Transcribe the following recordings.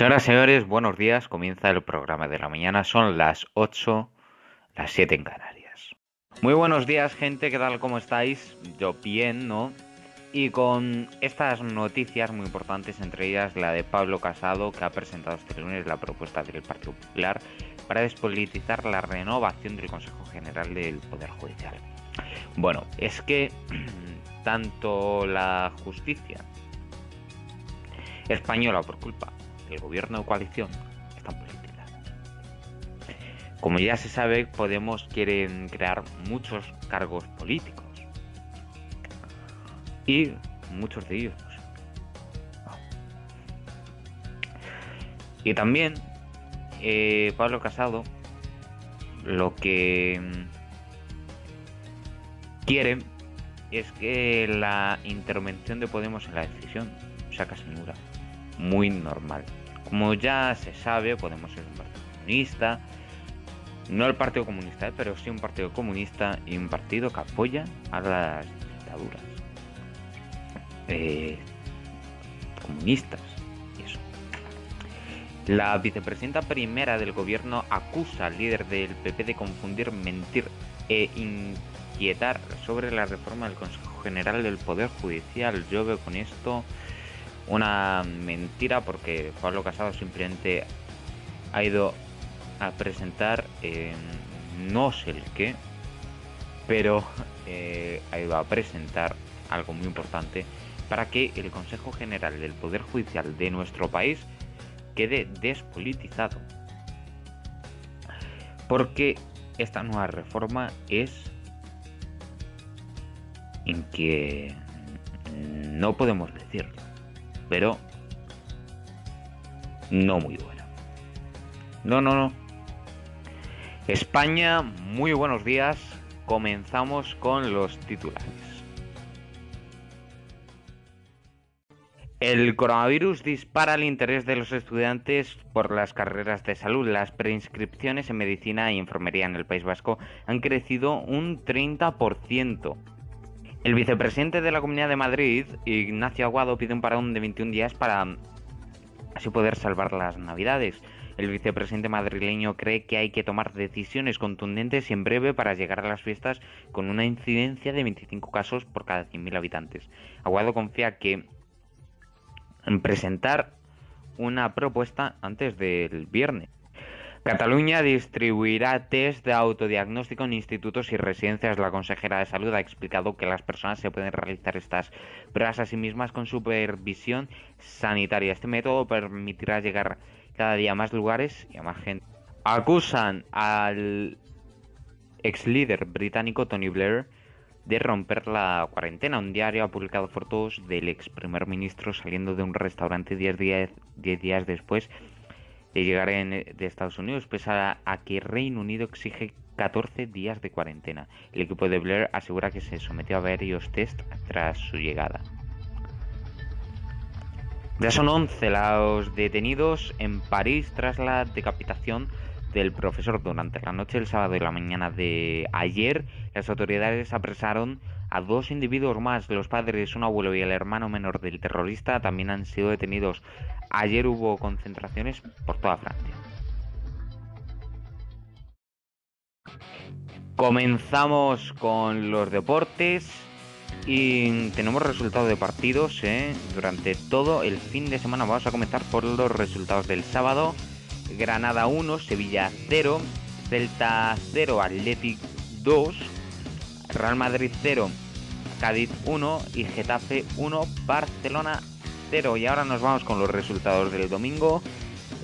Señoras y señores, buenos días. Comienza el programa de la mañana. Son las 8, las 7 en Canarias. Muy buenos días, gente. ¿Qué tal? ¿Cómo estáis? Yo bien, ¿no? Y con estas noticias muy importantes, entre ellas la de Pablo Casado, que ha presentado este lunes la propuesta del Partido Popular para despolitizar la renovación del Consejo General del Poder Judicial. Bueno, es que tanto la justicia española por culpa del gobierno de coalición están politizadas. Como ya se sabe, Podemos quieren crear muchos cargos políticos. Y muchos de ellos. Y también eh, Pablo Casado lo que quiere es que la intervención de Podemos en la decisión sea casi nula, muy normal. Como ya se sabe, Podemos ser un partido comunista, no el Partido Comunista, ¿eh? pero sí un partido comunista y un partido que apoya a las dictaduras eh, comunistas eso. La vicepresidenta primera del gobierno acusa al líder del PP de confundir, mentir e inquietar sobre la reforma del Consejo General del Poder Judicial. Yo veo con esto una mentira porque Pablo Casado simplemente ha ido a presentar eh, no sé el qué, pero eh, ha ido a presentar algo muy importante para que el Consejo General del Poder Judicial de nuestro país quede despolitizado. Porque esta nueva reforma es en que no podemos decirlo pero no muy buena. No, no, no. España, muy buenos días. Comenzamos con los titulares. El coronavirus dispara el interés de los estudiantes por las carreras de salud. Las preinscripciones en medicina y enfermería en el País Vasco han crecido un 30%. El vicepresidente de la Comunidad de Madrid, Ignacio Aguado, pide un parón de 21 días para así poder salvar las Navidades. El vicepresidente madrileño cree que hay que tomar decisiones contundentes y en breve para llegar a las fiestas con una incidencia de 25 casos por cada 100.000 habitantes. Aguado confía que en presentar una propuesta antes del viernes. Cataluña distribuirá test de autodiagnóstico en institutos y residencias. La consejera de salud ha explicado que las personas se pueden realizar estas pruebas a sí mismas con supervisión sanitaria. Este método permitirá llegar cada día a más lugares y a más gente. Acusan al ex líder británico Tony Blair de romper la cuarentena. Un diario ha publicado fotos del ex primer ministro saliendo de un restaurante 10 días, diez días después de llegar en, de Estados Unidos, pese a, que Reino Unido exige 14 días de cuarentena. El equipo de Blair asegura que se sometió a varios test tras su llegada. Ya son 11 los detenidos en París tras la decapitación del profesor durante la noche del sábado y la mañana de ayer. Las autoridades apresaron a dos individuos más, los padres, un abuelo y el hermano menor del terrorista, también han sido detenidos. Ayer hubo concentraciones por toda Francia. Comenzamos con los deportes y tenemos resultados de partidos ¿eh? durante todo el fin de semana. Vamos a comenzar por los resultados del sábado. Granada 1, Sevilla 0, Celta 0, Athletic 2, Real Madrid 0, Cádiz 1 y Getafe 1, Barcelona 0. Y ahora nos vamos con los resultados del domingo.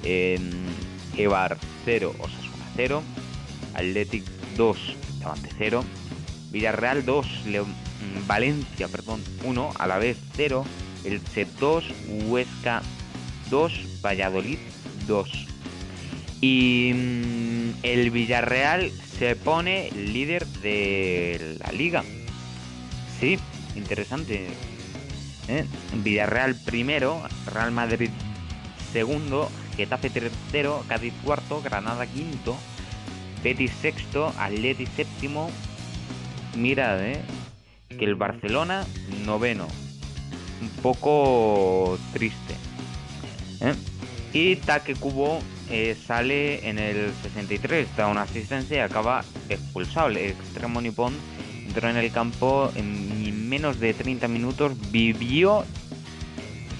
En Ebar 0, Osasuna 0, Athletic 2, Levante 0, Villarreal 2, Valencia perdón, 1, a la vez 0, el C 2, Huesca 2, Valladolid 2. Y mm, el Villarreal se pone líder de la liga. Sí, interesante. ¿Eh? Villarreal primero, Real Madrid segundo, Getafe tercero, Cádiz cuarto, Granada quinto, Betis sexto, Atleti séptimo. Mirad, ¿eh? que el Barcelona noveno. Un poco triste. ¿eh? Y Take Kubo eh, sale en el 63, da una asistencia y acaba expulsado. El extremo nipón entró en el campo en menos de 30 minutos, vivió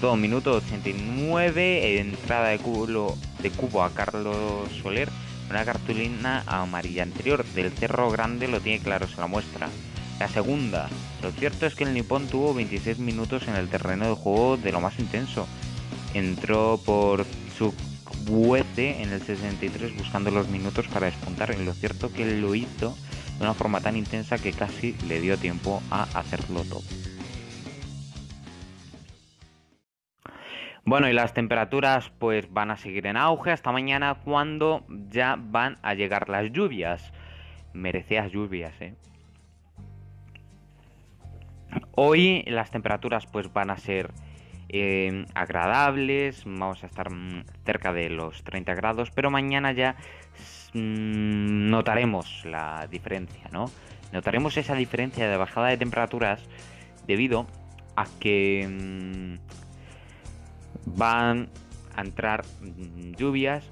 todo minuto 89, entrada de cubo, de cubo a Carlos Soler, una cartulina amarilla anterior del Cerro Grande lo tiene claro, se la muestra. La segunda, lo cierto es que el nipón tuvo 26 minutos en el terreno de juego de lo más intenso. Entró por su Chukwueze en el 63 buscando los minutos para despuntar. Y lo cierto que lo hizo de una forma tan intensa que casi le dio tiempo a hacerlo todo. Bueno, y las temperaturas pues van a seguir en auge hasta mañana cuando ya van a llegar las lluvias. Merecidas lluvias, ¿eh? Hoy las temperaturas pues van a ser eh, agradables, vamos a estar mm, cerca de los 30 grados, pero mañana ya mm, notaremos la diferencia, ¿no? Notaremos esa diferencia de bajada de temperaturas debido a que mm, van a entrar lluvias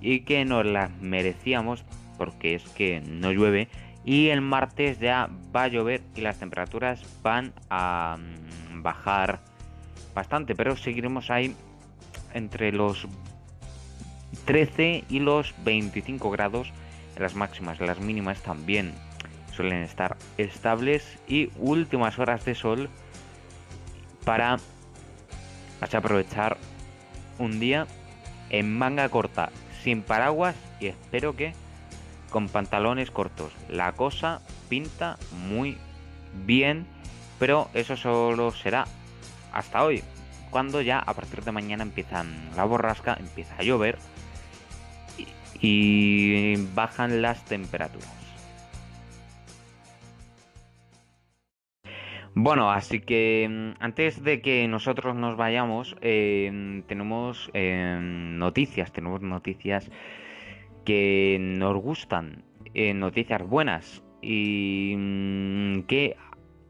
y que nos las merecíamos porque es que no llueve y el martes ya va a llover y las temperaturas van a mm, bajar bastante pero seguiremos ahí entre los 13 y los 25 grados las máximas las mínimas también suelen estar estables y últimas horas de sol para aprovechar un día en manga corta, sin paraguas y espero que con pantalones cortos. La cosa pinta muy bien, pero eso solo será hasta hoy, cuando ya a partir de mañana empiezan la borrasca, empieza a llover y bajan las temperaturas. Bueno, así que mm, antes de que nosotros nos vayamos, em, tenemos em, noticias, tenemos noticias que nos gustan, eh, noticias buenas y mm, que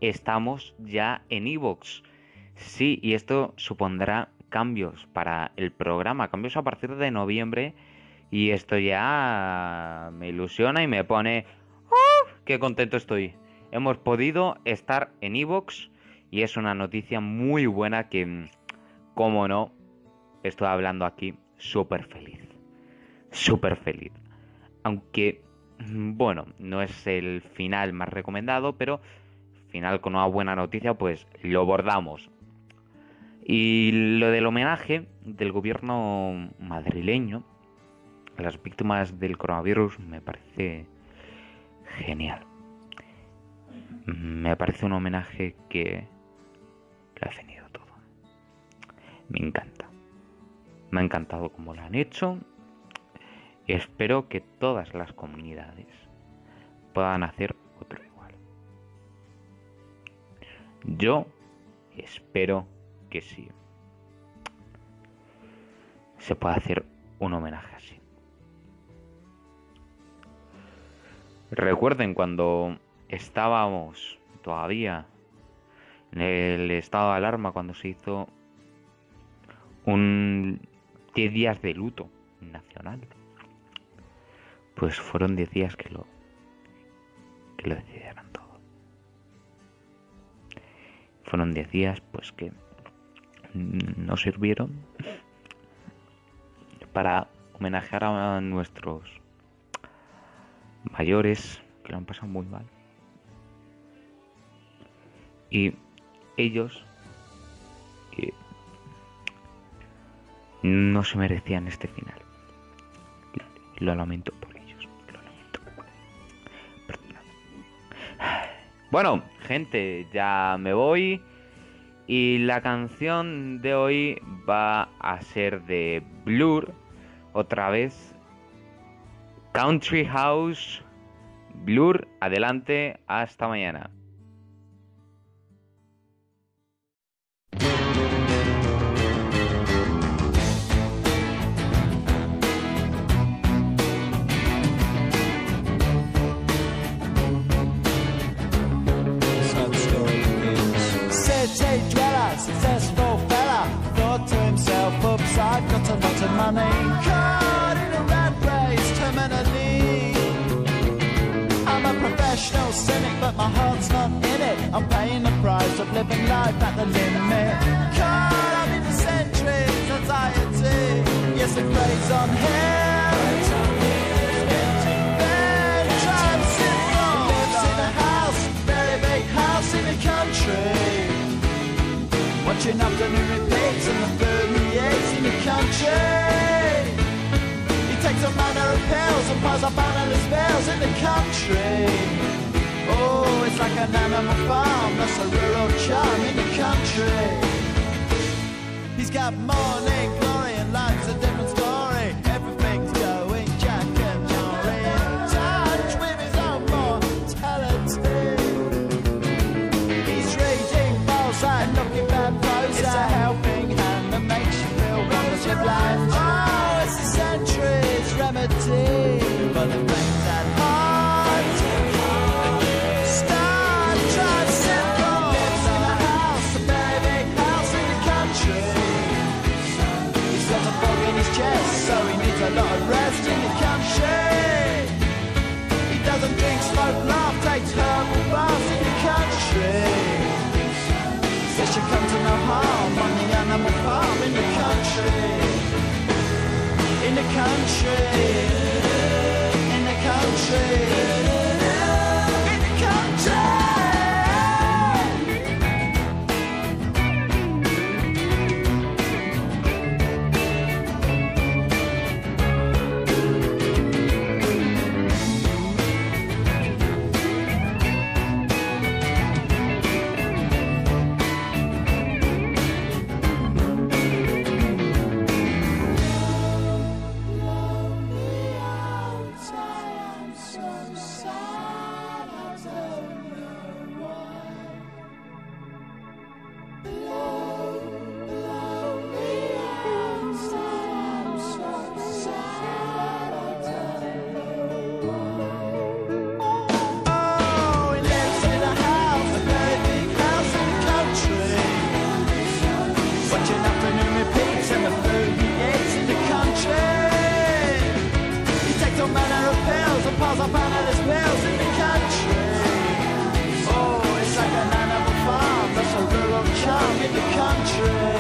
estamos ya en Evox. Sí, y esto supondrá cambios para el programa, cambios a partir de noviembre y esto ya me ilusiona y me pone... ¡Oh! ¡Qué contento estoy! hemos podido estar en Evox y es una noticia muy buena que, como no, estoy hablando aquí súper feliz. Súper feliz. Aunque, bueno, no es el final más recomendado, pero final con una buena noticia, pues lo bordamos. Y lo del homenaje del gobierno madrileño a las víctimas del coronavirus me parece genial me parece un homenaje que lo ha definido todo. Me encanta. Me ha encantado como lo han hecho. Espero que todas las comunidades puedan hacer otro igual. Yo espero que sí. Se pueda hacer un homenaje así. Recuerden cuando estábamos todavía en el estado de alarma cuando se hizo un 10 días de luto nacional. Pues fueron 10 días que lo que lo decidieron todo. Fueron 10 días pues que no sirvieron para homenajear a nuestros mayores que lo han pasado muy mal. Y ellos no se merecían este final. Lo lamento por ellos. Lo lamento. Bueno, gente, ya me voy. Y la canción de hoy va a ser de Blur. Otra vez. Country House. Blur, adelante. Hasta mañana. successful fella, thought to himself, upside, got a lot of money. Heart's not in it. I'm paying the price of living life at the limit. Caught up in the centuries, anxiety. Yes, it preys on him. Lives in a house, very big house in the country. Watching afternoon repeats and the eats in the country. He takes a manner of pills and piles up analyst bills in the country. An animal farm, that's a rural charm in the country. He's got morning glory and life's a different story. Everything's going Jack and Jory in touch with his own mortality. He's reading Balzac, looking bad prose. It's a helping hand that makes you feel life. Oh, it's a century's remedy for the brain train.